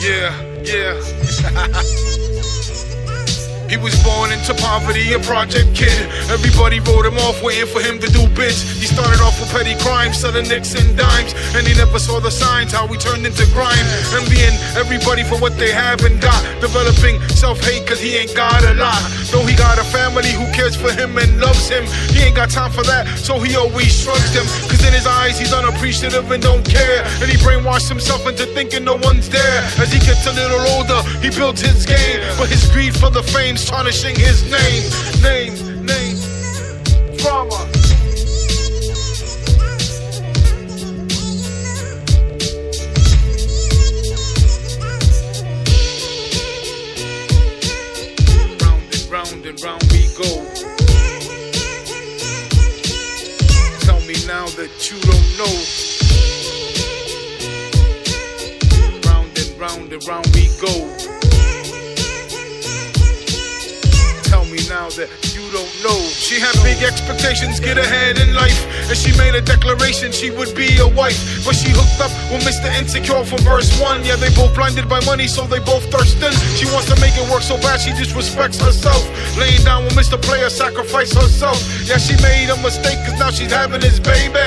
Yeah, yeah. He was born into poverty, a project kid. Everybody wrote him off, waiting for him to do bits. He started off with petty crimes, selling nicks and dimes. And he never saw the signs, how he turned into grime. Envying everybody for what they have and got. Developing self hate, cause he ain't got a lot. Though he got a family who cares for him and loves him, he ain't got time for that, so he always shrugs them. Cause in his eyes, he's unappreciative and don't care. And he brainwashed himself into thinking no one's there. As he gets a little older, he built his game. But his greed for the fame's tarnishing his name. Name, name, drama. Round and round and round we go. Tell me now that you don't know. Round and round and round we go. Now that you don't know. She had big expectations, get ahead in life. And she made a declaration she would be a wife. But she hooked up with Mr. Insecure from verse 1. Yeah, they both blinded by money, so they both thirsting. She wants to make it work so bad, she disrespects herself. Laying down with Mr. Player, sacrifice herself. Yeah, she made a mistake, cause now she's having his baby.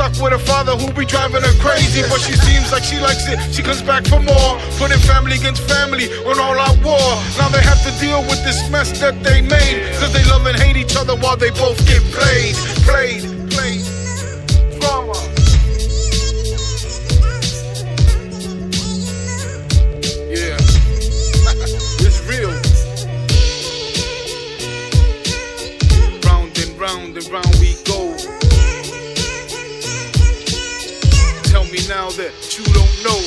Stuck with her father who be driving her crazy. But she seems like she likes it, she comes back for more. Putting family against family on all out war. Now they have to deal with this mess that they made. Cause they love and hate each other while they both get played. Played, played. Now that you don't know.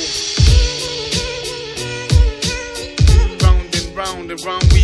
Round and round and round we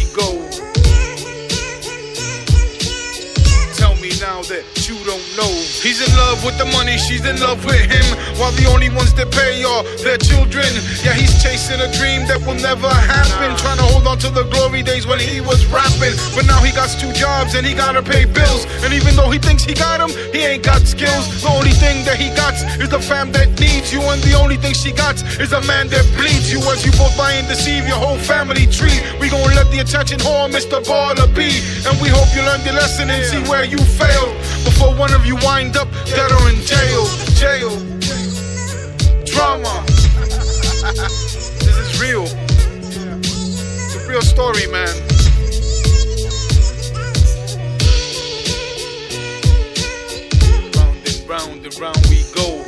now that you don't know. He's in love with the money, she's in love with him. While the only ones that pay are their children. Yeah, he's chasing a dream that will never happen. Trying to hold on to the glory days when he was rapping. But now he got two jobs and he gotta pay bills. And even though he thinks he got them, he ain't got skills. The only thing that he got is the fam that needs you. And the only thing she got is a man that bleeds you. As you both lie and deceive your whole family tree. We gon' let the attention whore Mr. Baller be. And we hope you learn the lesson and see where you failed. Before one of you wind up dead or in jail. Jail. Drama. this is real. It's a real story, man. Round and round and round we go.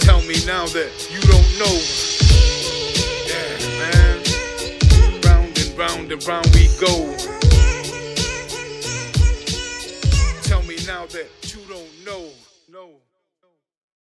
Tell me now that you don't know. Yeah, man. Round and round and round we go. That you don't know. No.